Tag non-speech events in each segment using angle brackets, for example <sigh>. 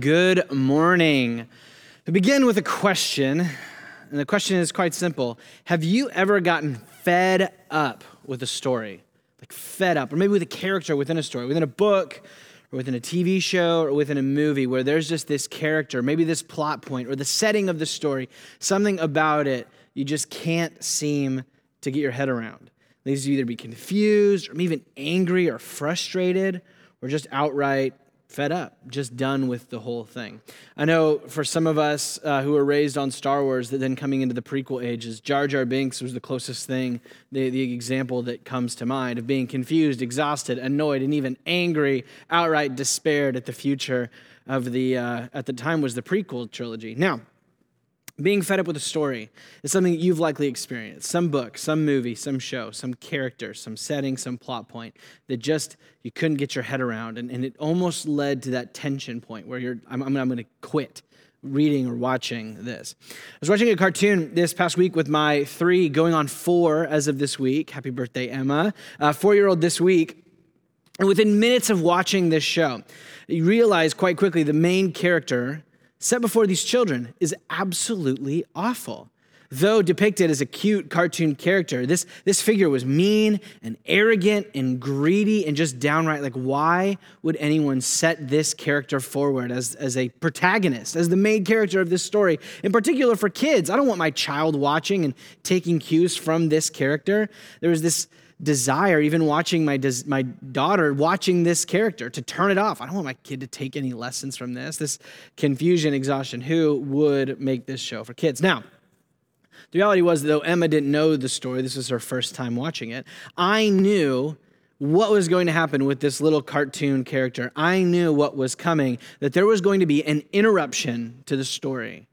good morning. To begin with a question, and the question is quite simple Have you ever gotten fed up with a story? Like fed up, or maybe with a character within a story, within a book, or within a TV show, or within a movie where there's just this character, maybe this plot point, or the setting of the story, something about it you just can't seem to get your head around. These either be confused, or even angry, or frustrated, or just outright fed up, just done with the whole thing. I know for some of us uh, who were raised on Star Wars, that then coming into the prequel ages, Jar Jar Binks was the closest thing, the, the example that comes to mind of being confused, exhausted, annoyed, and even angry, outright despaired at the future of the, uh, at the time was the prequel trilogy. Now, being fed up with a story is something that you've likely experienced. Some book, some movie, some show, some character, some setting, some plot point that just you couldn't get your head around. And, and it almost led to that tension point where you're, I'm, I'm, I'm going to quit reading or watching this. I was watching a cartoon this past week with my three, going on four as of this week. Happy birthday, Emma. Uh, Four year old this week. And within minutes of watching this show, you realize quite quickly the main character set before these children is absolutely awful. Though depicted as a cute cartoon character, this, this figure was mean and arrogant and greedy and just downright like, why would anyone set this character forward as, as a protagonist, as the main character of this story, in particular for kids? I don't want my child watching and taking cues from this character. There was this desire, even watching my, des- my daughter watching this character, to turn it off. I don't want my kid to take any lessons from this. This confusion, exhaustion. Who would make this show for kids? Now, the reality was, though Emma didn't know the story, this was her first time watching it, I knew what was going to happen with this little cartoon character. I knew what was coming, that there was going to be an interruption to the story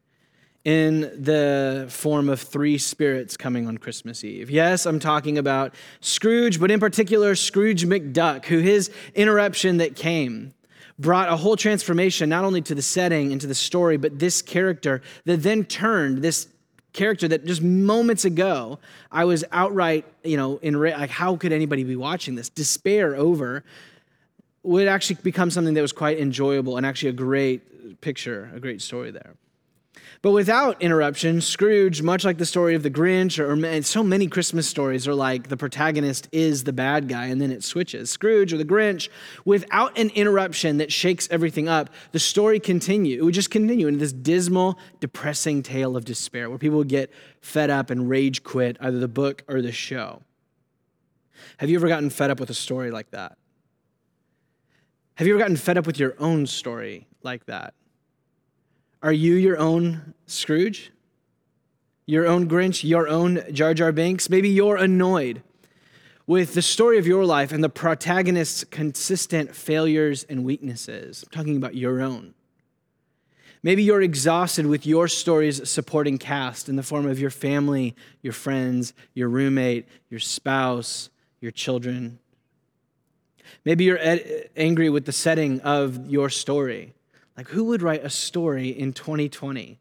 in the form of three spirits coming on Christmas Eve. Yes, I'm talking about Scrooge, but in particular, Scrooge McDuck, who his interruption that came brought a whole transformation not only to the setting and to the story, but this character that then turned this character that just moments ago I was outright, you know, in like how could anybody be watching this? Despair over would actually become something that was quite enjoyable and actually a great picture, a great story there. But without interruption, Scrooge, much like the story of the Grinch, or, so many Christmas stories are like the protagonist is the bad guy and then it switches. Scrooge or the Grinch, without an interruption that shakes everything up, the story continue. It would just continue in this dismal, depressing tale of despair where people would get fed up and rage quit either the book or the show. Have you ever gotten fed up with a story like that? Have you ever gotten fed up with your own story like that? Are you your own Scrooge? Your own Grinch? Your own Jar Jar Binks? Maybe you're annoyed with the story of your life and the protagonist's consistent failures and weaknesses. I'm talking about your own. Maybe you're exhausted with your story's supporting cast in the form of your family, your friends, your roommate, your spouse, your children. Maybe you're ed- angry with the setting of your story. Like, who would write a story in 2020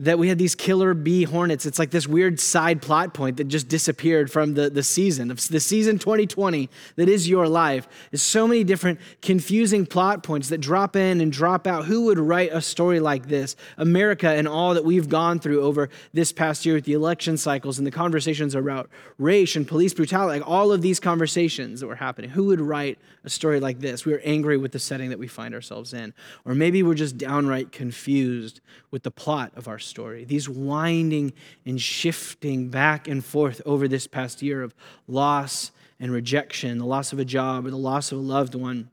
that we had these killer bee hornets. It's like this weird side plot point that just disappeared from the, the season. Of the season 2020 that is your life is so many different confusing plot points that drop in and drop out. Who would write a story like this? America and all that we've gone through over this past year with the election cycles and the conversations about race and police brutality, like all of these conversations that were happening. Who would write a story like this? We are angry with the setting that we find ourselves in. Or maybe we're just downright confused with the plot of our story, these winding and shifting back and forth over this past year of loss and rejection, the loss of a job or the loss of a loved one,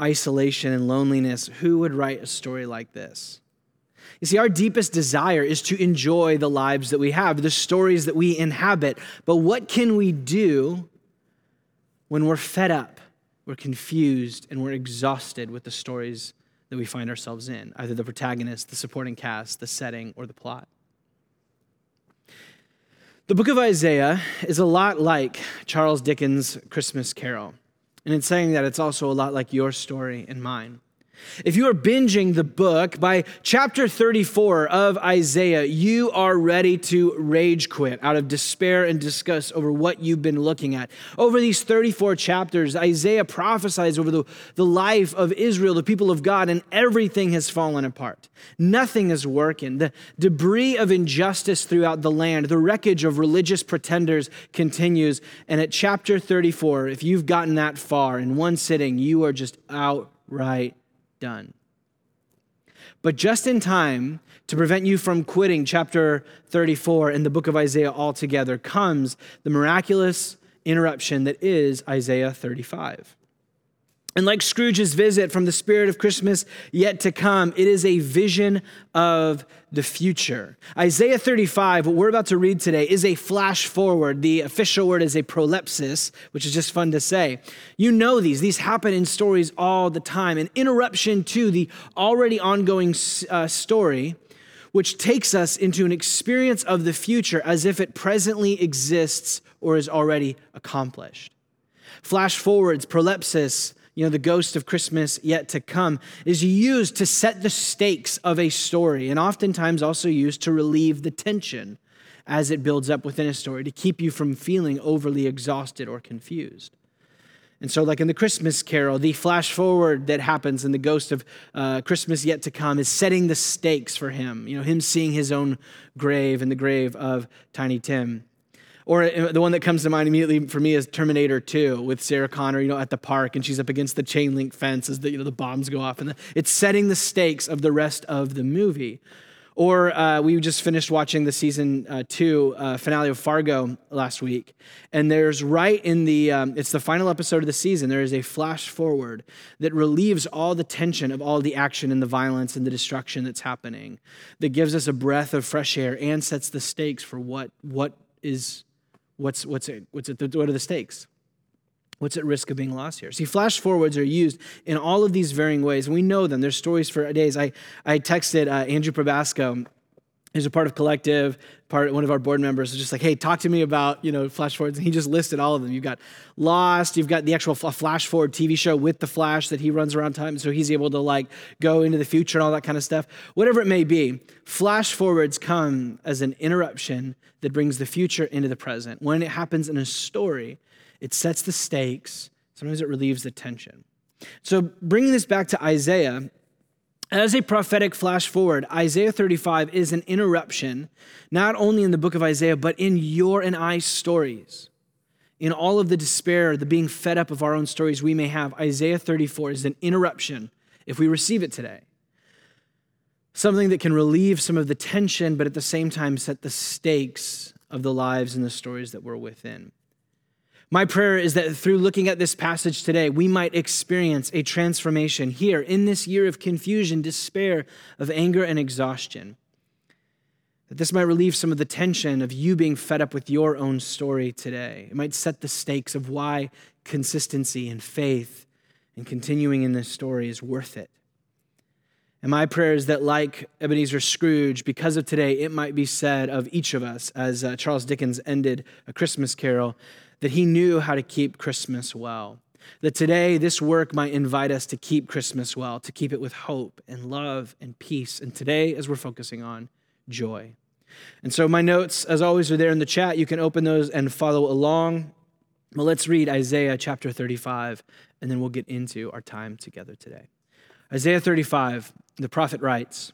isolation and loneliness. Who would write a story like this? You see, our deepest desire is to enjoy the lives that we have, the stories that we inhabit. But what can we do when we're fed up, we're confused, and we're exhausted with the stories that we find ourselves in, either the protagonist, the supporting cast, the setting, or the plot. The book of Isaiah is a lot like Charles Dickens' Christmas Carol. And in saying that, it's also a lot like your story and mine. If you are binging the book, by chapter 34 of Isaiah, you are ready to rage quit out of despair and disgust over what you've been looking at. Over these 34 chapters, Isaiah prophesies over the, the life of Israel, the people of God, and everything has fallen apart. Nothing is working. The debris of injustice throughout the land, the wreckage of religious pretenders continues. And at chapter 34, if you've gotten that far in one sitting, you are just outright done. But just in time to prevent you from quitting chapter 34 in the book of Isaiah altogether comes the miraculous interruption that is Isaiah 35. And like Scrooge's visit from the spirit of Christmas yet to come, it is a vision of the future. Isaiah 35, what we're about to read today, is a flash forward. The official word is a prolepsis, which is just fun to say. You know these, these happen in stories all the time. An interruption to the already ongoing uh, story, which takes us into an experience of the future as if it presently exists or is already accomplished. Flash forwards, prolepsis, you know, the ghost of Christmas yet to come, is used to set the stakes of a story and oftentimes also used to relieve the tension as it builds up within a story to keep you from feeling overly exhausted or confused. And so, like in the Christmas carol, the flash forward that happens in the ghost of uh, Christmas yet to come is setting the stakes for him. You know, him seeing his own grave and the grave of Tiny Tim. Or uh, the one that comes to mind immediately for me is Terminator 2 with Sarah Connor, you know, at the park and she's up against the chain link fence as the, you know, the bombs go off. And the, it's setting the stakes of the rest of the movie. Or uh, we just finished watching the season uh, two uh, finale of Fargo last week. And there's right in the, um, it's the final episode of the season, there is a flash forward that relieves all the tension of all the action and the violence and the destruction that's happening, that gives us a breath of fresh air and sets the stakes for what, what is what's, what's, it, what's it, what are the stakes? What's at risk of being lost here? See, flash forwards are used in all of these varying ways. We know them. There's stories for days. I, I texted uh, Andrew Probasco, who's a part of Collective, part one of our board members, is just like, hey, talk to me about you know flash forwards. And he just listed all of them. You've got Lost. You've got the actual flash forward TV show with the Flash that he runs around time, so he's able to like go into the future and all that kind of stuff. Whatever it may be, flash forwards come as an interruption that brings the future into the present. When it happens in a story, it sets the stakes. Sometimes it relieves the tension. So, bringing this back to Isaiah, as a prophetic flash forward, Isaiah 35 is an interruption, not only in the book of Isaiah, but in your and I stories. In all of the despair, the being fed up of our own stories we may have, Isaiah 34 is an interruption if we receive it today something that can relieve some of the tension, but at the same time set the stakes of the lives and the stories that we're within. My prayer is that through looking at this passage today, we might experience a transformation here in this year of confusion, despair, of anger, and exhaustion. That this might relieve some of the tension of you being fed up with your own story today. It might set the stakes of why consistency and faith and continuing in this story is worth it. And my prayer is that, like Ebenezer Scrooge, because of today, it might be said of each of us, as uh, Charles Dickens ended a Christmas carol, that he knew how to keep Christmas well. That today, this work might invite us to keep Christmas well, to keep it with hope and love and peace. And today, as we're focusing on joy. And so, my notes, as always, are there in the chat. You can open those and follow along. Well, let's read Isaiah chapter 35, and then we'll get into our time together today. Isaiah 35, the prophet writes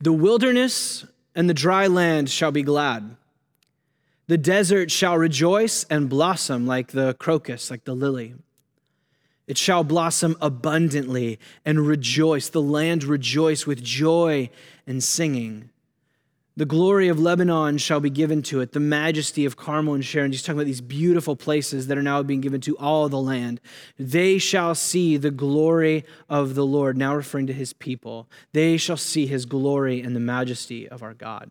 The wilderness and the dry land shall be glad. The desert shall rejoice and blossom like the crocus, like the lily. It shall blossom abundantly and rejoice. The land rejoice with joy and singing. The glory of Lebanon shall be given to it, the majesty of Carmel and Sharon. He's talking about these beautiful places that are now being given to all the land. They shall see the glory of the Lord, now referring to his people. They shall see his glory and the majesty of our God.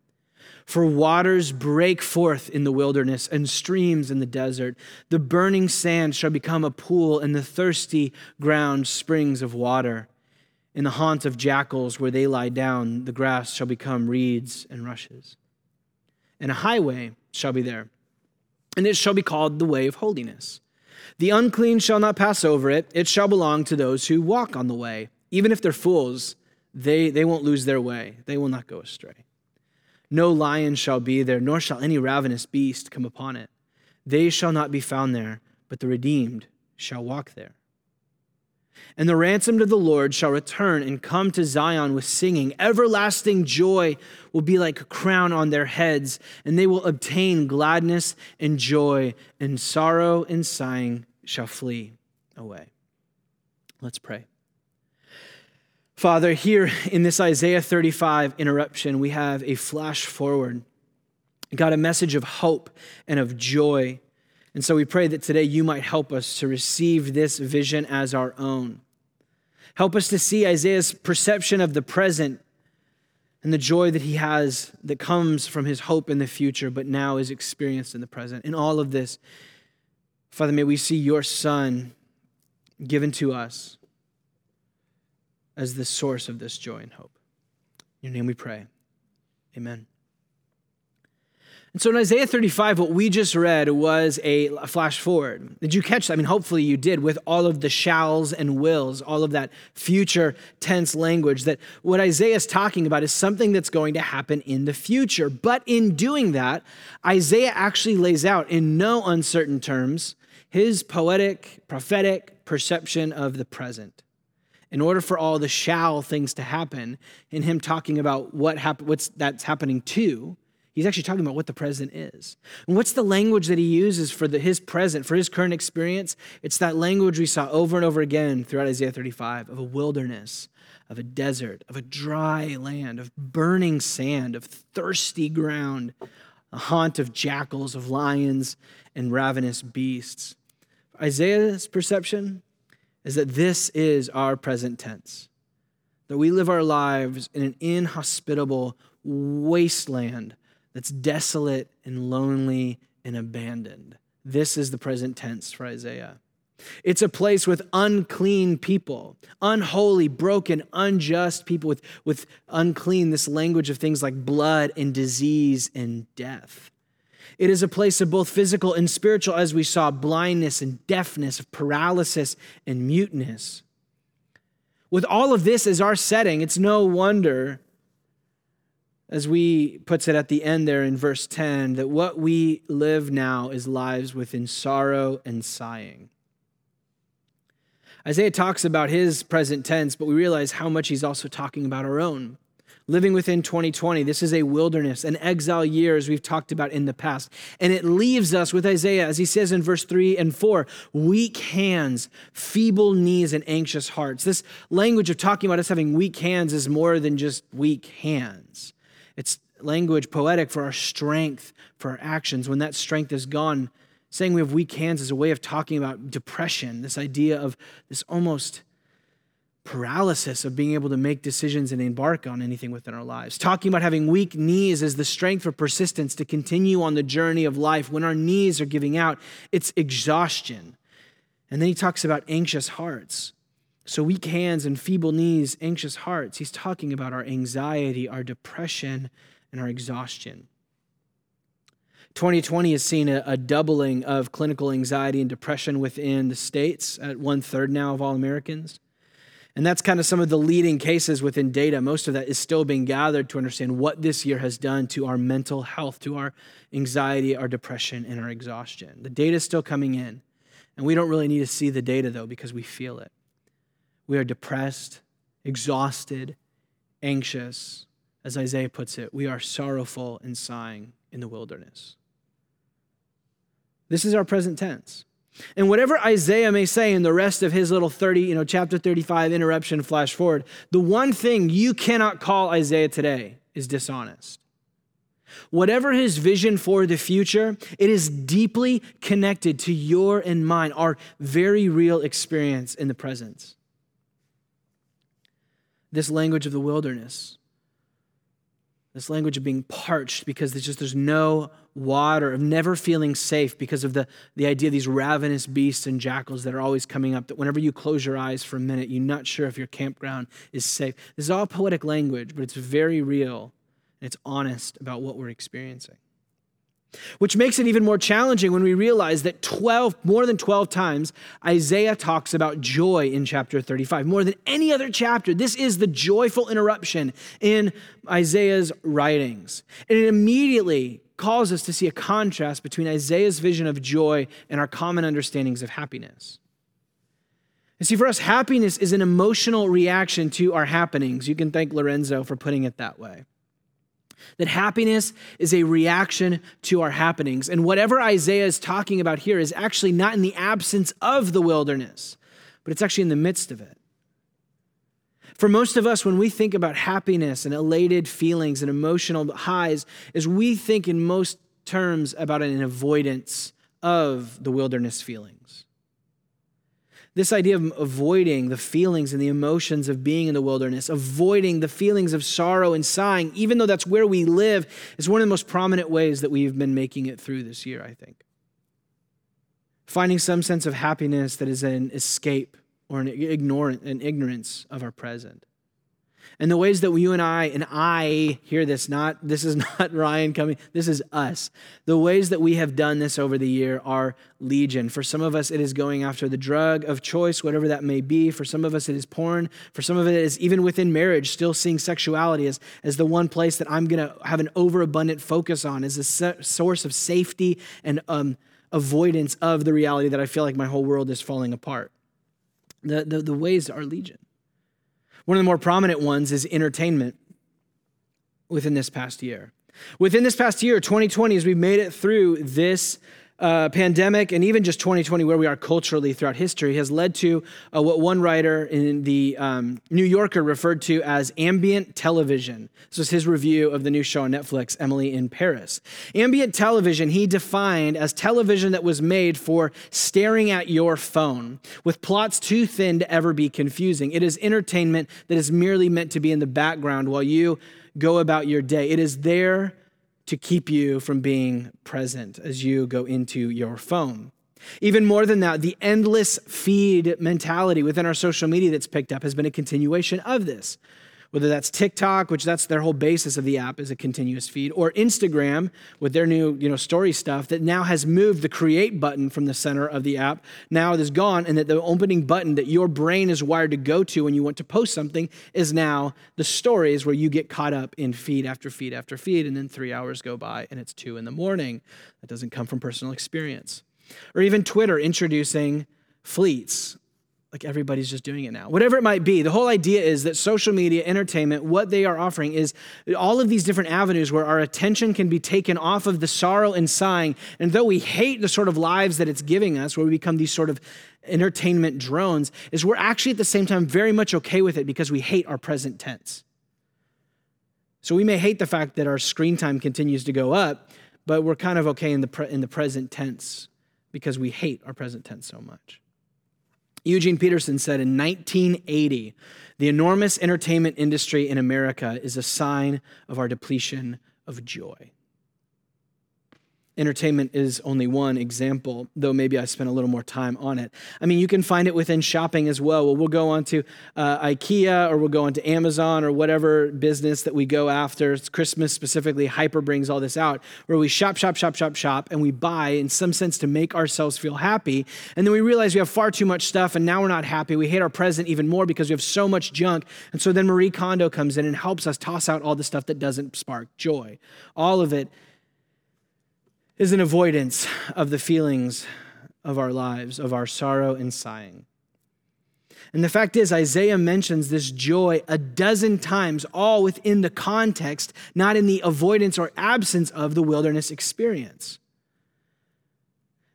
For waters break forth in the wilderness and streams in the desert. The burning sand shall become a pool, and the thirsty ground springs of water. In the haunt of jackals where they lie down, the grass shall become reeds and rushes. And a highway shall be there, and it shall be called the way of holiness. The unclean shall not pass over it. It shall belong to those who walk on the way. Even if they're fools, they, they won't lose their way. They will not go astray. No lion shall be there, nor shall any ravenous beast come upon it. They shall not be found there, but the redeemed shall walk there. And the ransomed of the Lord shall return and come to Zion with singing. Everlasting joy will be like a crown on their heads, and they will obtain gladness and joy, and sorrow and sighing shall flee away. Let's pray. Father, here in this Isaiah 35 interruption, we have a flash forward. God, a message of hope and of joy and so we pray that today you might help us to receive this vision as our own. Help us to see Isaiah's perception of the present and the joy that he has that comes from his hope in the future, but now is experienced in the present. In all of this, Father, may we see your Son given to us as the source of this joy and hope. In your name we pray. Amen. And so in Isaiah 35, what we just read was a flash forward. Did you catch that? I mean, hopefully you did with all of the shalls and wills, all of that future tense language. That what Isaiah is talking about is something that's going to happen in the future. But in doing that, Isaiah actually lays out in no uncertain terms his poetic, prophetic perception of the present in order for all the shall things to happen, in him talking about what hap- what's that's happening to, He's actually talking about what the present is. And what's the language that he uses for the, his present, for his current experience? It's that language we saw over and over again throughout Isaiah 35 of a wilderness, of a desert, of a dry land, of burning sand, of thirsty ground, a haunt of jackals, of lions, and ravenous beasts. Isaiah's perception is that this is our present tense, that we live our lives in an inhospitable wasteland that's desolate and lonely and abandoned. This is the present tense for Isaiah. It's a place with unclean people, unholy, broken, unjust people with, with unclean, this language of things like blood and disease and death. It is a place of both physical and spiritual, as we saw, blindness and deafness, of paralysis and muteness. With all of this as our setting, it's no wonder as we puts it at the end there in verse 10 that what we live now is lives within sorrow and sighing isaiah talks about his present tense but we realize how much he's also talking about our own living within 2020 this is a wilderness an exile year as we've talked about in the past. And it leaves us with isaiah as he says in verse 3 and 4 weak hands feeble knees and anxious hearts. This language of talking about us having weak hands is more than just weak hands. It's language poetic for our strength, for our actions. When that strength is gone, saying we have weak hands is a way of talking about depression, this idea of this almost paralysis of being able to make decisions and embark on anything within our lives. Talking about having weak knees is the strength for persistence to continue on the journey of life. When our knees are giving out, it's exhaustion. And then he talks about anxious hearts. So, weak hands and feeble knees, anxious hearts. He's talking about our anxiety, our depression, and our exhaustion. 2020 has seen a, a, doubling of clinical anxiety and depression within the states at one third now of all Americans. And that's kind of some of the leading cases within data. Most of that is still being gathered to understand what this year has done to our mental health, to our anxiety, our depression, and our exhaustion. The data is still coming in. And we don't really need to see the data, though, because we feel it. We are depressed, exhausted, anxious. As Isaiah puts it, we are sorrowful and sighing in the wilderness. This is our present tense. And whatever Isaiah may say in the rest of his little 30, you know, chapter 35 interruption flash forward, the one thing you cannot call Isaiah today is dishonest. Whatever his vision for the future, it is deeply connected to your and mine, our very real experience in the present. This language of the wilderness, this language of being parched because there's just there's no water, of never feeling safe because of the, the idea of these ravenous beasts and jackals that are always coming up, that whenever you close your eyes for a minute, you're not sure if your campground is safe. This is all poetic language, but it's very real and it's honest about what we're experiencing. Which makes it even more challenging when we realize that 12, more than 12 times, Isaiah talks about joy in chapter 35. More than any other chapter, this is the joyful interruption in Isaiah's writings. And it immediately calls us to see a contrast between Isaiah's vision of joy and our common understandings of happiness. And see, for us, happiness is an emotional reaction to our happenings. You can thank Lorenzo for putting it that way. That happiness is a reaction to our happenings. And whatever Isaiah is talking about here is actually not in the absence of the wilderness, but it's actually in the midst of it. For most of us, when we think about happiness and elated feelings and emotional highs, is we think in most terms about an avoidance of the wilderness feelings. This idea of avoiding the feelings and the emotions of being in the wilderness, avoiding the feelings of sorrow and sighing, even though that's where we live, is one of the most prominent ways that we've been making it through this year, I think. Finding some sense of happiness that is an escape or an, an ignorance of our present. And the ways that you and I, and I hear this, not this is <laughs> not Ryan coming, this is us. The ways that we have done this over the year are legion. For some of us, it is going after the drug of choice, whatever that may be. For some of us, it is porn. For some of it is even within marriage, still seeing sexuality as, as the one place that I'm going to have an overabundant focus on, as a source of safety and um, avoidance of the reality that I feel like my whole world is falling apart. The, the, the ways are legion. One of the more prominent ones is entertainment within this past year. Within this past year, 2020, as we made it through this uh, pandemic and even just 2020, where we are culturally throughout history, has led to uh, what one writer in the um, New Yorker referred to as ambient television. This was his review of the new show on Netflix, Emily in Paris. Ambient television, he defined as television that was made for staring at your phone, with plots too thin to ever be confusing. It is entertainment that is merely meant to be in the background while you go about your day. It is there to keep you from being present as you go into your phone. Even more than that, the endless feed mentality within our social media that's picked up has been a continuation of this whether that's TikTok, which that's their whole basis of the app is a continuous feed, or Instagram with their new, you know, story stuff that now has moved the create button from the center of the app. Now it is gone, and that the opening button that your brain is wired to go to when you want to post something is now the stories where you get caught up in feed after feed after feed, and then three hours go by and it's two in the morning. That doesn't come from personal experience. Or even Twitter introducing fleets like everybody's just doing it now. Whatever it might be, the whole idea is that social media, entertainment, what they are offering is all of these different avenues where our attention can be taken off of the sorrow and sighing. And though we hate the sort of lives that it's giving us, where we become these sort of entertainment drones, is we're actually at the same time very much okay with it because we hate our present tense. So we may hate the fact that our screen time continues to go up, but we're kind of okay in the, pre- in the present tense because we hate our present tense so much. Eugene Peterson said in 1980 the enormous entertainment industry in America is a sign of our depletion of joy. Entertainment is only one example, though maybe I spent a little more time on it. I mean, you can find it within shopping as well. Well, we'll go on to uh, IKEA or we'll go on to Amazon or whatever business that we go after. It's Christmas specifically. Hyper brings all this out, where we shop, shop, shop, shop, shop, and we buy in some sense to make ourselves feel happy. And then we realize we have far too much stuff, and now we're not happy. We hate our present even more because we have so much junk. And so then Marie Kondo comes in and helps us toss out all the stuff that doesn't spark joy. All of it is an avoidance of the feelings of our lives, of our sorrow and sighing. And the fact is, Isaiah mentions this joy a dozen times, all within the context, not in the avoidance or absence of the wilderness experience.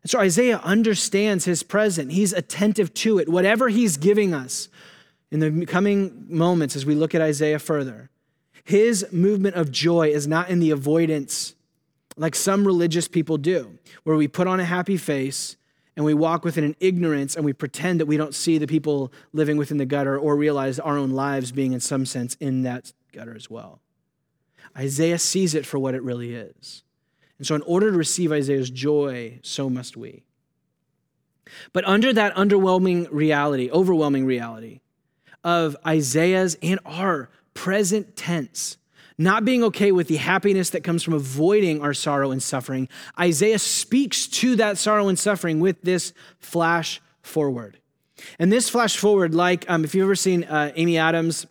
And so Isaiah understands his present. He's attentive to it. Whatever he's giving us in the coming moments as we look at Isaiah further, His movement of joy is not in the avoidance like some religious people do, where we put on a happy face and we walk within an ignorance and we pretend that we don't see the people living within the gutter or realize our own lives being, in some sense, in that gutter as well. Isaiah sees it for what it really is. And so, in order to receive Isaiah's joy, so must we. But under that underwhelming reality, overwhelming reality of Isaiah's and our present tense, not being okay with the happiness that comes from avoiding our sorrow and suffering, Isaiah speaks to that sorrow and suffering with this flash forward. And this flash forward, like um, if you've ever seen uh, Amy Adams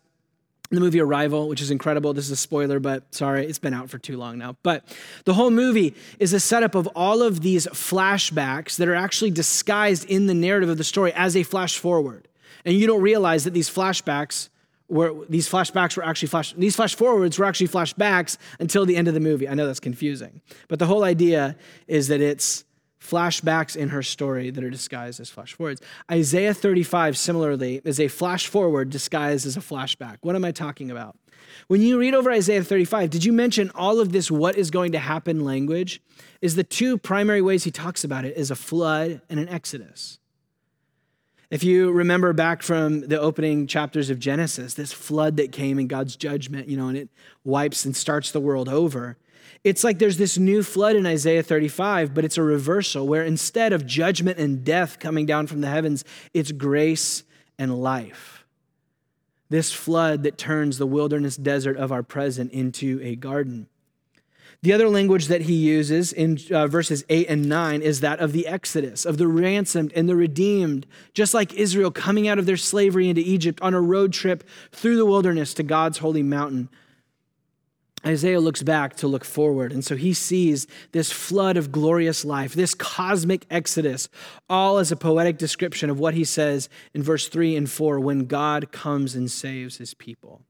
the movie Arrival, which is incredible. This is a spoiler, but sorry, it's been out for too long now. But the whole movie is a setup of all of these flashbacks that are actually disguised in the narrative of the story as a flash forward. And you don't realize that these flashbacks were these flashbacks were actually flash these flash forwards were actually flashbacks until the end of the movie. I know that's confusing. But the whole idea is that it's flashbacks in her story that are disguised as flash forwards. Isaiah 35, similarly, is a flash forward disguised as a flashback. What am I talking about? When you read over Isaiah 35, did you mention all of this what is going to happen language? Is the two primary ways he talks about it is a flood and an exodus. If you remember back from the opening chapters of Genesis, this flood that came in God's judgment, you know, and it wipes and starts the world over. It's like there's this new flood in Isaiah 35, but it's a reversal where instead of judgment and death coming down from the heavens, it's grace and life. This flood that turns the wilderness desert of our present into a garden. The other language that he uses in uh, verses 8 and 9 is that of the Exodus, of the ransomed and the redeemed, just like Israel coming out of their slavery into Egypt on a road trip through the wilderness to God's holy mountain Isaiah looks back to look forward. And so he sees this flood of glorious life, this cosmic exodus, all as a poetic description of what he says in verse 3 and 4 when God comes and saves his people.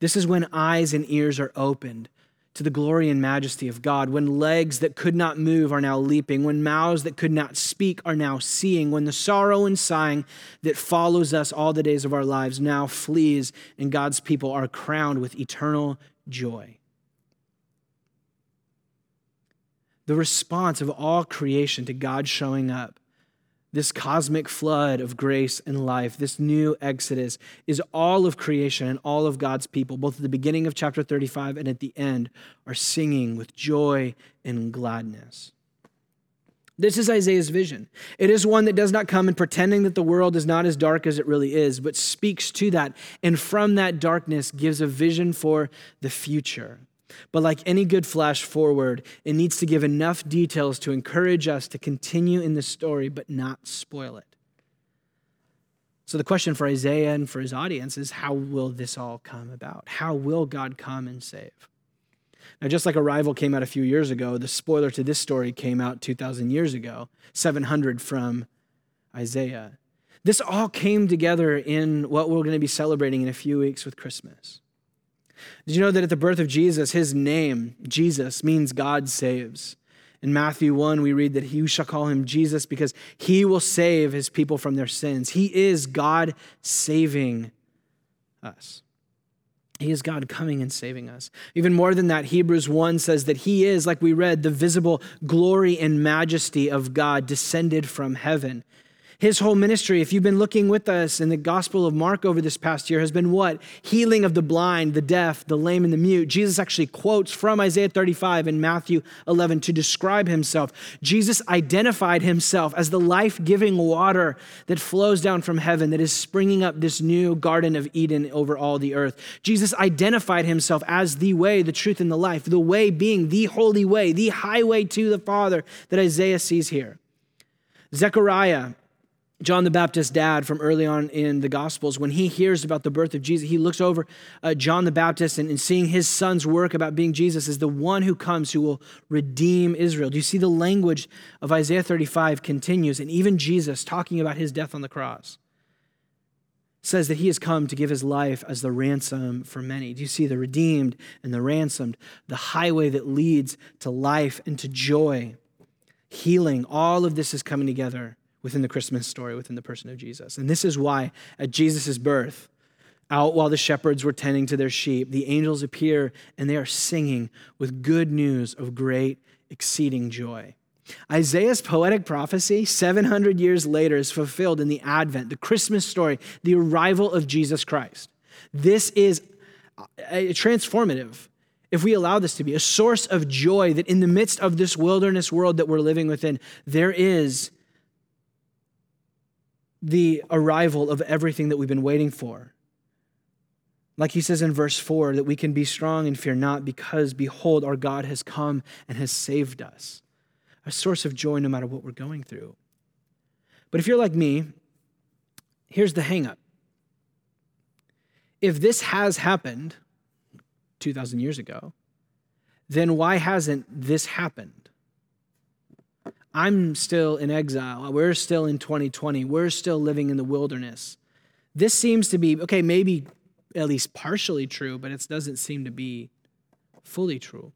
This is when eyes and ears are opened to the glory and majesty of God, when legs that could not move are now leaping, when mouths that could not speak are now seeing, when the sorrow and sighing that follows us all the days of our lives now flees, and God's people are crowned with eternal joy. The response of all creation to God showing up, this cosmic flood of grace and life, this new exodus, is all of creation and all of God's people, both at the beginning of chapter 35 and at the end, are singing with joy and gladness. This is Isaiah's vision. It is one that does not come in pretending that the world is not as dark as it really is, but speaks to that, and from that darkness gives a vision for the future. But like any good flash forward, it needs to give enough details to encourage us to continue in the story, but not spoil it. So, the question for Isaiah and for his audience is how will this all come about? How will God come and save? Now, just like Arrival came out a few years ago, the spoiler to this story came out 2,000 years ago, 700 from Isaiah. This all came together in what we're going to be celebrating in a few weeks with Christmas. Did you know that at the birth of Jesus, his name, Jesus, means God saves? In Matthew 1, we read that he shall call him Jesus because he will save his people from their sins. He is God saving us. He is God coming and saving us. Even more than that, Hebrews 1 says that He is, like we read, the visible glory and majesty of God descended from heaven. His whole ministry, if you've been looking with us in the Gospel of Mark over this past year, has been what? Healing of the blind, the deaf, the lame, and the mute. Jesus actually quotes from Isaiah 35 and Matthew 11 to describe himself. Jesus identified himself as the life giving water that flows down from heaven, that is springing up this new Garden of Eden over all the earth. Jesus identified himself as the way, the truth, and the life, the way being the holy way, the highway to the Father that Isaiah sees here. Zechariah John the Baptist's dad from early on in the Gospels, when he hears about the birth of Jesus, he looks over uh, John the Baptist and, and seeing his son's work about being Jesus as the one who comes who will redeem Israel. Do you see the language of Isaiah 35 continues? And even Jesus, talking about his death on the cross, says that he has come to give his life as the ransom for many. Do you see the redeemed and the ransomed, the highway that leads to life and to joy, healing? All of this is coming together within the Christmas story, within the person of Jesus. And this is why at Jesus' birth, Out while the shepherds were tending to their sheep, the angels appear and they are singing with good news of great, exceeding joy. Isaiah's poetic prophecy, 700 years later, is fulfilled in the Advent, the Christmas story, the arrival of Jesus Christ. This is a transformative if we allow this to be a source of joy that in the midst of this wilderness world that we're living within, there is the arrival of everything that we've been waiting for. Like he says in verse 4, that we can be strong and fear not because, behold, our God has come and has saved us. A source of joy no matter what we're going through. But if you're like me, here's the hangup. If this has happened, 2,000 years ago, then why hasn't this happened? I'm still in exile. We're still in 2020. We're still living in the wilderness. This seems to be, okay, maybe at least partially true, but it doesn't seem to be fully true.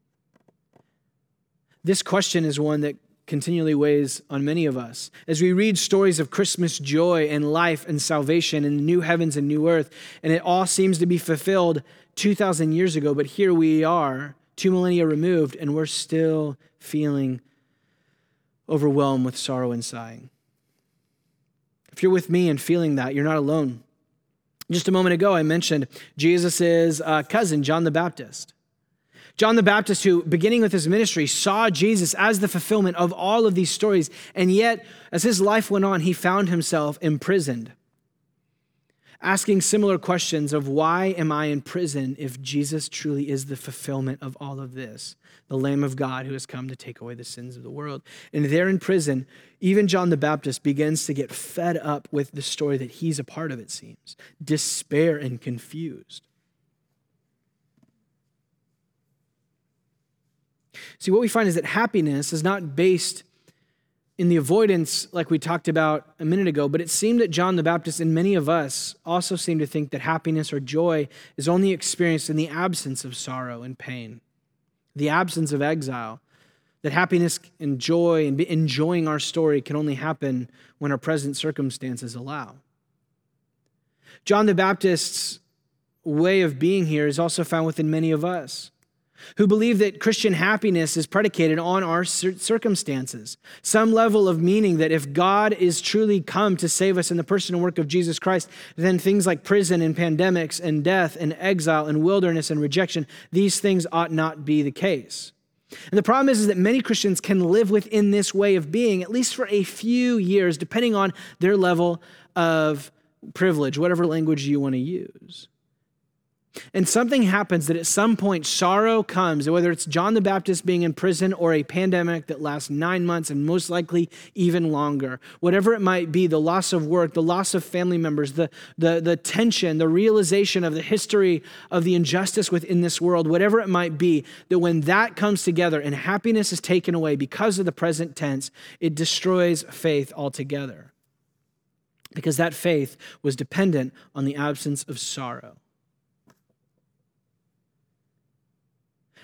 This question is one that continually weighs on many of us. As we read stories of Christmas joy and life and salvation and new heavens and new earth, and it all seems to be fulfilled 2,000 years ago, but here we are, two millennia removed, and we're still feeling overwhelmed with sorrow and sighing. If you're with me and feeling that, you're not alone. Just a moment ago, I mentioned Jesus' uh, cousin, John the Baptist. John the Baptist, who, beginning with his ministry, saw Jesus as the fulfillment of all of these stories, and yet, as his life went on, he found himself imprisoned asking similar questions of why am I in prison if Jesus truly is the fulfillment of all of this, the Lamb of God who has come to take away the sins of the world. And there in prison, even John the Baptist begins to get fed up with the story that he's a part of, it seems, despair and confused. See, what we find is that happiness is not based in the avoidance, like we talked about a minute ago, but it seemed that John the Baptist and many of us also seem to think that happiness or joy is only experienced in the absence of sorrow and pain, the absence of exile. That happiness and joy and enjoying our story can only happen when our present circumstances allow. John the Baptist's way of being here is also found within many of us who believe that Christian happiness is predicated on our circumstances. Some level of meaning that if God is truly come to save us in the person and work of Jesus Christ, then things like prison and pandemics and death and exile and wilderness and rejection, these things ought not be the case. And the problem is, is that many Christians can live within this way of being, at least for a few years, depending on their level of privilege, whatever language you want to use. And something happens that at some point sorrow comes, whether it's John the Baptist being in prison or a pandemic that lasts nine months and most likely even longer. Whatever it might be, the loss of work, the loss of family members, the, the, the tension, the realization of the history of the injustice within this world, whatever it might be, that when that comes together and happiness is taken away because of the present tense, it destroys faith altogether. Because that faith was dependent on the absence of sorrow.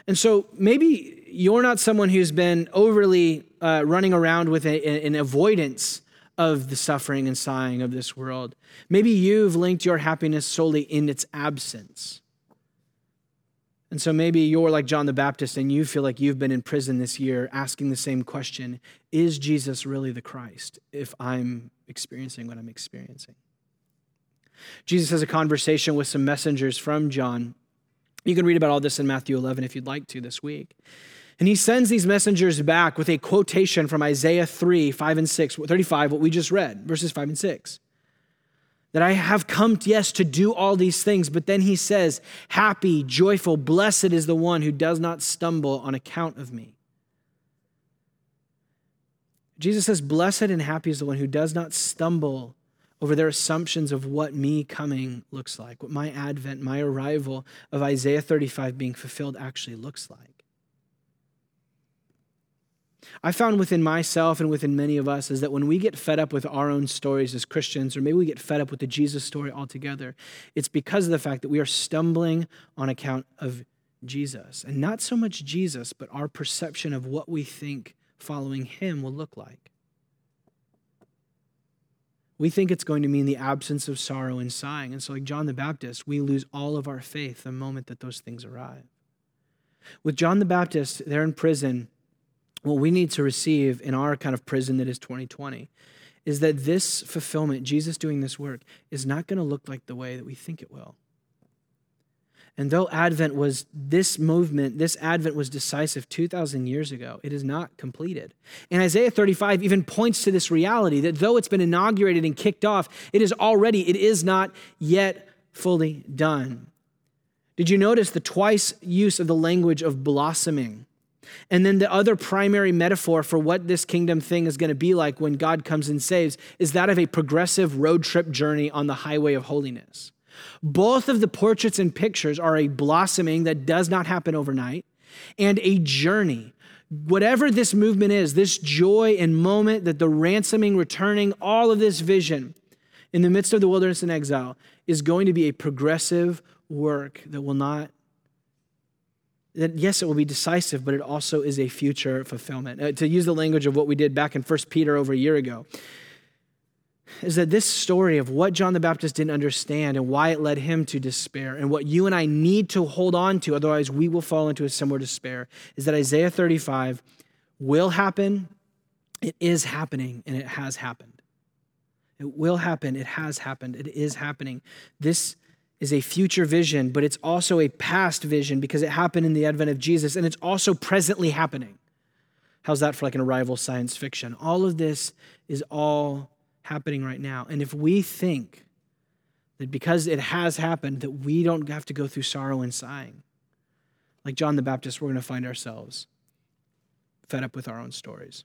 And so maybe you're not someone who's been overly uh, running around with a, an avoidance of the suffering and sighing of this world. Maybe you've linked your happiness solely in its absence. And so maybe you're like John the Baptist and you feel like you've been in prison this year asking the same question Is Jesus really the Christ if I'm experiencing what I'm experiencing? Jesus has a conversation with some messengers from John you can read about all this in Matthew 11 if you'd like to this week. And he sends these messengers back with a quotation from Isaiah 3, 5 and 6, 35, what we just read, verses 5 and 6. That I have come, yes, to do all these things, but then he says, Happy, joyful, blessed is the one who does not stumble on account of me. Jesus says, Blessed and happy is the one who does not stumble over their assumptions of what me coming looks like, what my advent, my arrival of Isaiah 35 being fulfilled actually looks like. I found within myself and within many of us is that when we get fed up with our own stories as Christians, or maybe we get fed up with the Jesus story altogether, it's because of the fact that we are stumbling on account of Jesus. And not so much Jesus, but our perception of what we think following him will look like. We think it's going to mean the absence of sorrow and sighing. And so, like John the Baptist, we lose all of our faith the moment that those things arrive. With John the Baptist, they're in prison. What we need to receive in our kind of prison that is 2020 is that this fulfillment, Jesus doing this work, is not going to look like the way that we think it will. And though Advent was this movement, this Advent was decisive 2,000 years ago, it is not completed. And Isaiah 35 even points to this reality that though it's been inaugurated and kicked off, it is already, it is not yet fully done. Did you notice the twice use of the language of blossoming? And then the other primary metaphor for what this kingdom thing is going to be like when God comes and saves is that of a progressive road trip journey on the highway of holiness. Both of the portraits and pictures are a blossoming that does not happen overnight and a journey. Whatever this movement is, this joy and moment that the ransoming, returning, all of this vision in the midst of the wilderness and exile is going to be a progressive work that will not that yes it will be decisive but it also is a future fulfillment uh, to use the language of what we did back in 1 peter over a year ago is that this story of what John the Baptist didn't understand and why it led him to despair, and what you and I need to hold on to, otherwise we will fall into a similar despair, is that Isaiah 35 will happen, it is happening, and it has happened. It will happen, it has happened, it is happening. This is a future vision, but it's also a past vision because it happened in the advent of Jesus, and it's also presently happening. How's that for like an arrival science fiction? All of this is all happening right now. And if we think that because it has happened, that we don't have to go through sorrow and sighing, like John the Baptist, we're going to find ourselves fed up with our own stories.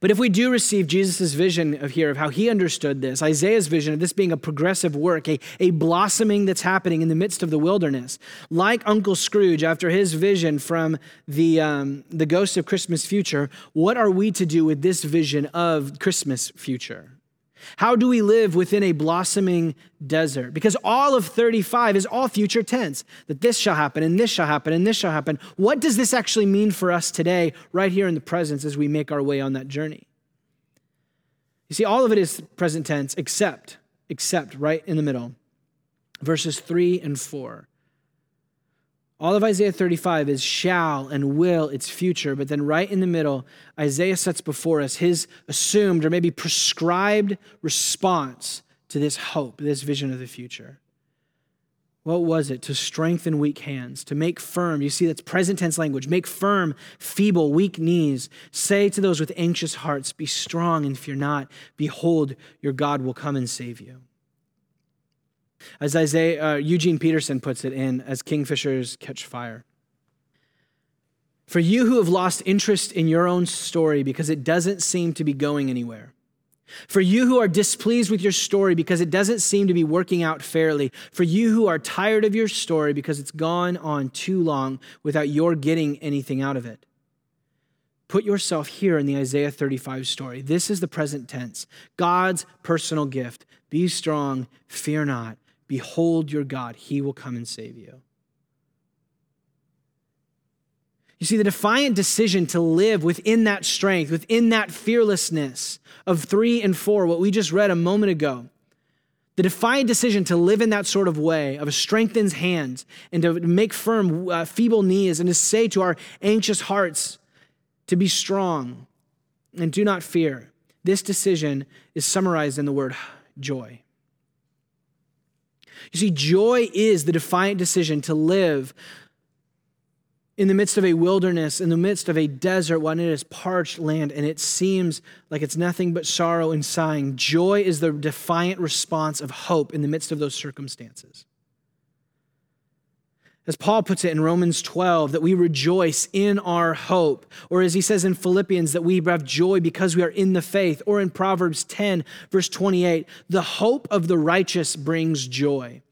But if we do receive Jesus' vision of here, of how he understood this, Isaiah's vision of this being a progressive work, a, a blossoming that's happening in the midst of the wilderness, like Uncle Scrooge after his vision from the, um, the ghost of Christmas future, what are we to do with this vision of Christmas future? How do we live within a blossoming desert? Because all of 35 is all future tense that this shall happen, and this shall happen, and this shall happen. What does this actually mean for us today, right here in the presence, as we make our way on that journey? You see, all of it is present tense, except, except right in the middle, verses 3 and 4. All of Isaiah 35 is shall and will, its future. But then, right in the middle, Isaiah sets before us his assumed or maybe prescribed response to this hope, this vision of the future. What was it? To strengthen weak hands, to make firm. You see, that's present tense language. Make firm, feeble, weak knees. Say to those with anxious hearts, Be strong and fear not. Behold, your God will come and save you. As Isaiah, uh, Eugene Peterson puts it in, as kingfishers catch fire. For you who have lost interest in your own story because it doesn't seem to be going anywhere. For you who are displeased with your story because it doesn't seem to be working out fairly. For you who are tired of your story because it's gone on too long without your getting anything out of it. Put yourself here in the Isaiah 35 story. This is the present tense God's personal gift. Be strong, fear not. Behold your God, he will come and save you. You see, the defiant decision to live within that strength, within that fearlessness of three and four, what we just read a moment ago, the defiant decision to live in that sort of way, of a strengthened hand, and to make firm uh, feeble knees, and to say to our anxious hearts to be strong and do not fear. This decision is summarized in the word joy. You see, joy is the defiant decision to live in the midst of a wilderness, in the midst of a desert, when it is parched land and it seems like it's nothing but sorrow and sighing. Joy is the defiant response of hope in the midst of those circumstances. As Paul puts it in Romans 12, that we rejoice in our hope. Or as he says in Philippians, that we have joy because we are in the faith. Or in Proverbs 10, verse 28, the hope of the righteous brings joy.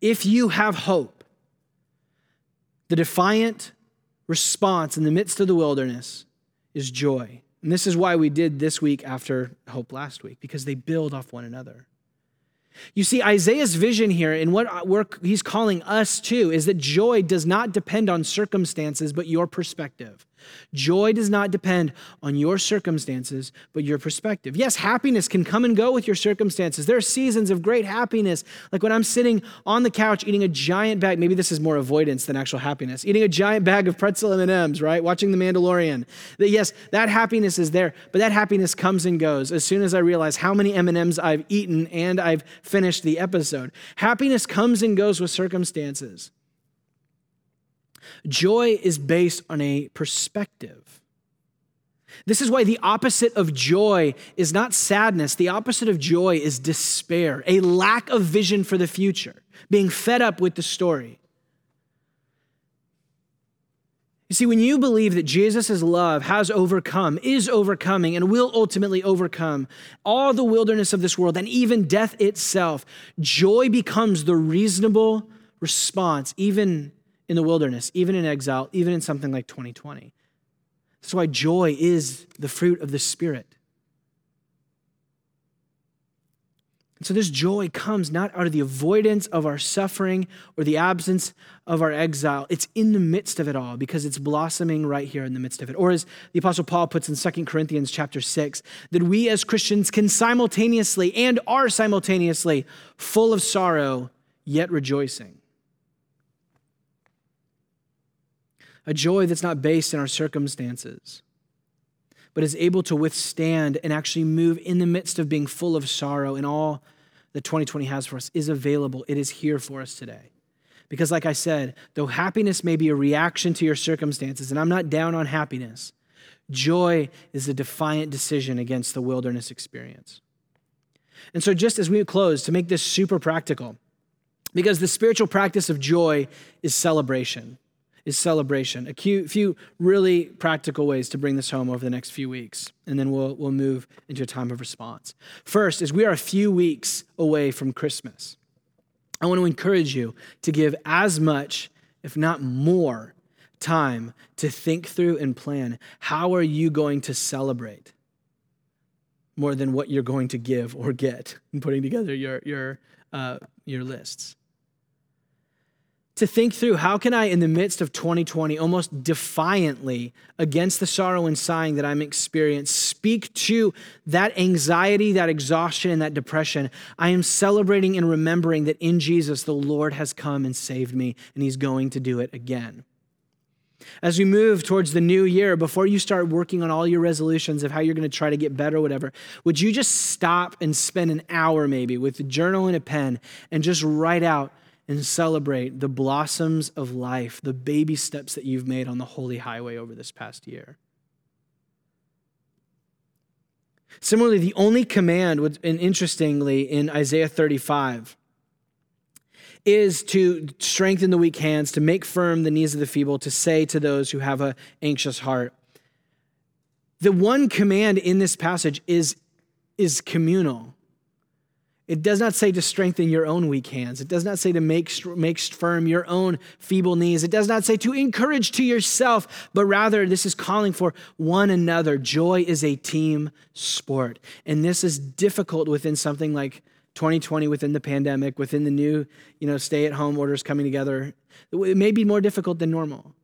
If you have hope, the defiant response in the midst of the wilderness is joy. And this is why we did this week after hope last week, because they build off one another. You see, Isaiah's vision here, and what uh, work he's calling us to, is that joy does not depend on circumstances, but your perspective. Joy does not depend on your circumstances, but your perspective. Yes, happiness can come and go with your circumstances. There are seasons of great happiness, like when I'm sitting on the couch eating a giant bag. Maybe this is more avoidance than actual happiness. Eating a giant bag of pretzel M&Ms, right? Watching The Mandalorian. That yes, that happiness is there, but that happiness comes and goes as soon as I realize how many M&Ms I've eaten and I've finished the episode. Happiness comes and goes with circumstances. Joy is based on a perspective. This is why the opposite of joy is not sadness. The opposite of joy is despair, a lack of vision for the future, being fed up with the story. You see, when you believe that Jesus' love has overcome, is overcoming, and will ultimately overcome all the wilderness of this world and even death itself, joy becomes the reasonable response, even in the wilderness, even in exile, even in something like 2020. That's why joy is the fruit of the Spirit. And so, this joy comes not out of the avoidance of our suffering or the absence of our exile. It's in the midst of it all because it's blossoming right here in the midst of it. Or, as the Apostle Paul puts in 2 Corinthians chapter 6, that we as Christians can simultaneously and are simultaneously full of sorrow, yet rejoicing. A joy that's not based in our circumstances, but is able to withstand and actually move in the midst of being full of sorrow and all that 2020 has for us is available. It is here for us today. Because, like I said, though happiness may be a reaction to your circumstances, and I'm not down on happiness, joy is a defiant decision against the wilderness experience. And so, just as we close, to make this super practical, because the spiritual practice of joy is celebration is celebration. A few really practical ways to bring this home over the next few weeks, and then we'll, we'll move into a time of response. First, is we are a few weeks away from Christmas. I want to encourage you to give as much, if not more, time to think through and plan how are you going to celebrate more than what you're going to give or get in putting together your, your, uh, your lists to think through how can I, in the midst of 2020, almost defiantly against the sorrow and sighing that I'm experiencing, speak to that anxiety, that exhaustion, and that depression. I am celebrating and remembering that in Jesus, the Lord has come and saved me, and He's going to do it again. As we move towards the new year, before you start working on all your resolutions of how you're going to try to get better, or whatever, would you just stop and spend an hour maybe with a journal and a pen and just write out and celebrate the blossoms of life, the baby steps that you've made on the holy highway over this past year. Similarly, the only command, and interestingly, in Isaiah 35, is to strengthen the weak hands, to make firm the knees of the feeble, to say to those who have an anxious heart. The one command in this passage is, is communal. It does not say to strengthen your own weak hands. It does not say to make, make firm your own feeble knees. It does not say to encourage to yourself, but rather this is calling for one another. Joy is a team sport. And this is difficult within something like 2020, within the pandemic, within the new, you know, stay at home orders coming together. It may be more difficult than normal.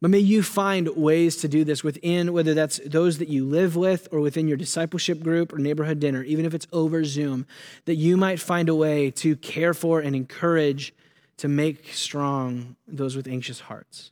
But may you find ways to do this within, whether that's those that you live with or within your discipleship group or neighborhood dinner, even if it's over Zoom, that you might find a way to care for and encourage to make strong those with anxious hearts.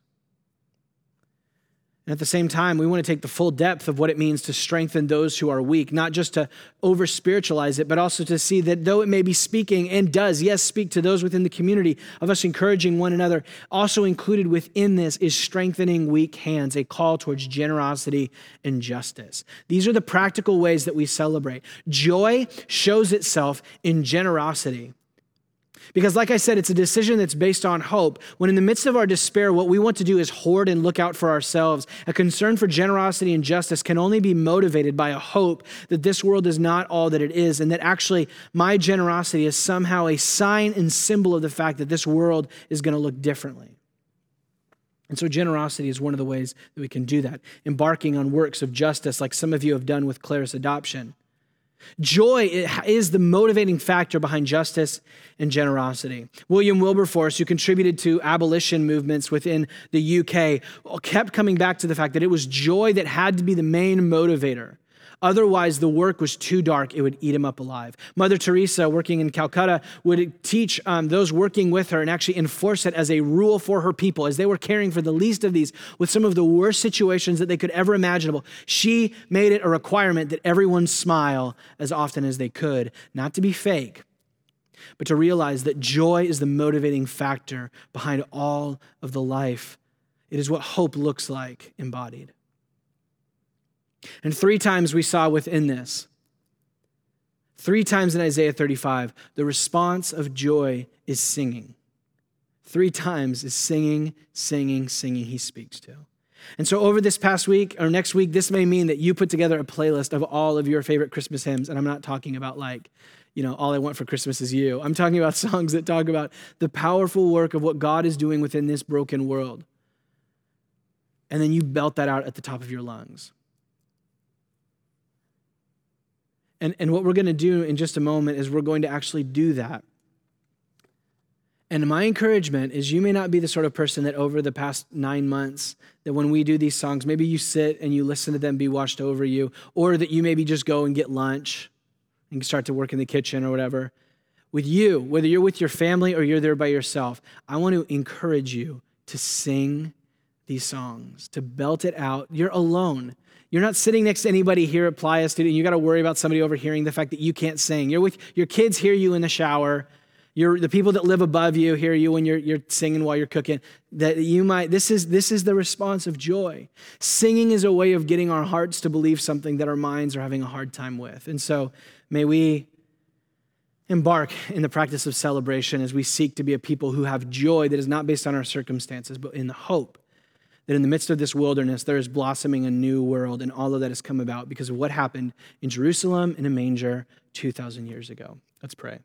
And at the same time, we want to take the full depth of what it means to strengthen those who are weak, not just to over spiritualize it, but also to see that though it may be speaking and does, yes, speak to those within the community of us encouraging one another, also included within this is strengthening weak hands, a call towards generosity and justice. These are the practical ways that we celebrate. Joy shows itself in generosity. Because, like I said, it's a decision that's based on hope. When in the midst of our despair, what we want to do is hoard and look out for ourselves. A concern for generosity and justice can only be motivated by a hope that this world is not all that it is, and that actually my generosity is somehow a sign and symbol of the fact that this world is going to look differently. And so, generosity is one of the ways that we can do that. Embarking on works of justice, like some of you have done with Claire's adoption Joy is the motivating factor behind justice and generosity. William Wilberforce, who contributed to abolition movements within the UK, kept coming back to the fact that it was joy that had to be the main motivator. Otherwise, the work was too dark, it would eat him up alive. Mother Teresa, working in Calcutta, would teach um, those working with her and actually enforce it as a rule for her people as they were caring for the least of these with some of the worst situations that they could ever imaginable. She made it a requirement that everyone smile as often as they could, not to be fake, but to realize that joy is the motivating factor behind all of the life. It is what hope looks like embodied. And three times we saw within this, three times in Isaiah 35, the response of joy is singing. Three times is singing, singing, singing, he speaks to. And so, over this past week or next week, this may mean that you put together a playlist of all of your favorite Christmas hymns. And I'm not talking about like, you know, all I want for Christmas is you. I'm talking about <laughs> songs that talk about the powerful work of what God is doing within this broken world. And then you belt that out at the top of your lungs. And, and what we're going to do in just a moment is we're going to actually do that. And my encouragement is you may not be the sort of person that over the past nine months, that when we do these songs, maybe you sit and you listen to them be washed over you, or that you maybe just go and get lunch and start to work in the kitchen or whatever. With you, whether you're with your family or you're there by yourself, I want to encourage you to sing these songs, to belt it out. You're alone. You're not sitting next to anybody here at Playa Student. You got to worry about somebody overhearing the fact that you can't sing. You're with your kids hear you in the shower. You're, the people that live above you hear you when you're, you're singing while you're cooking. That you might, this is, this is the response of joy. Singing is a way of getting our hearts to believe something that our minds are having a hard time with. And so may we embark in the practice of celebration as we seek to be a people who have joy that is not based on our circumstances, but in the hope that in the midst of this wilderness, there is blossoming a new world, and all of that has come about because of what happened in Jerusalem in a manger 2,000 years ago. Let's pray.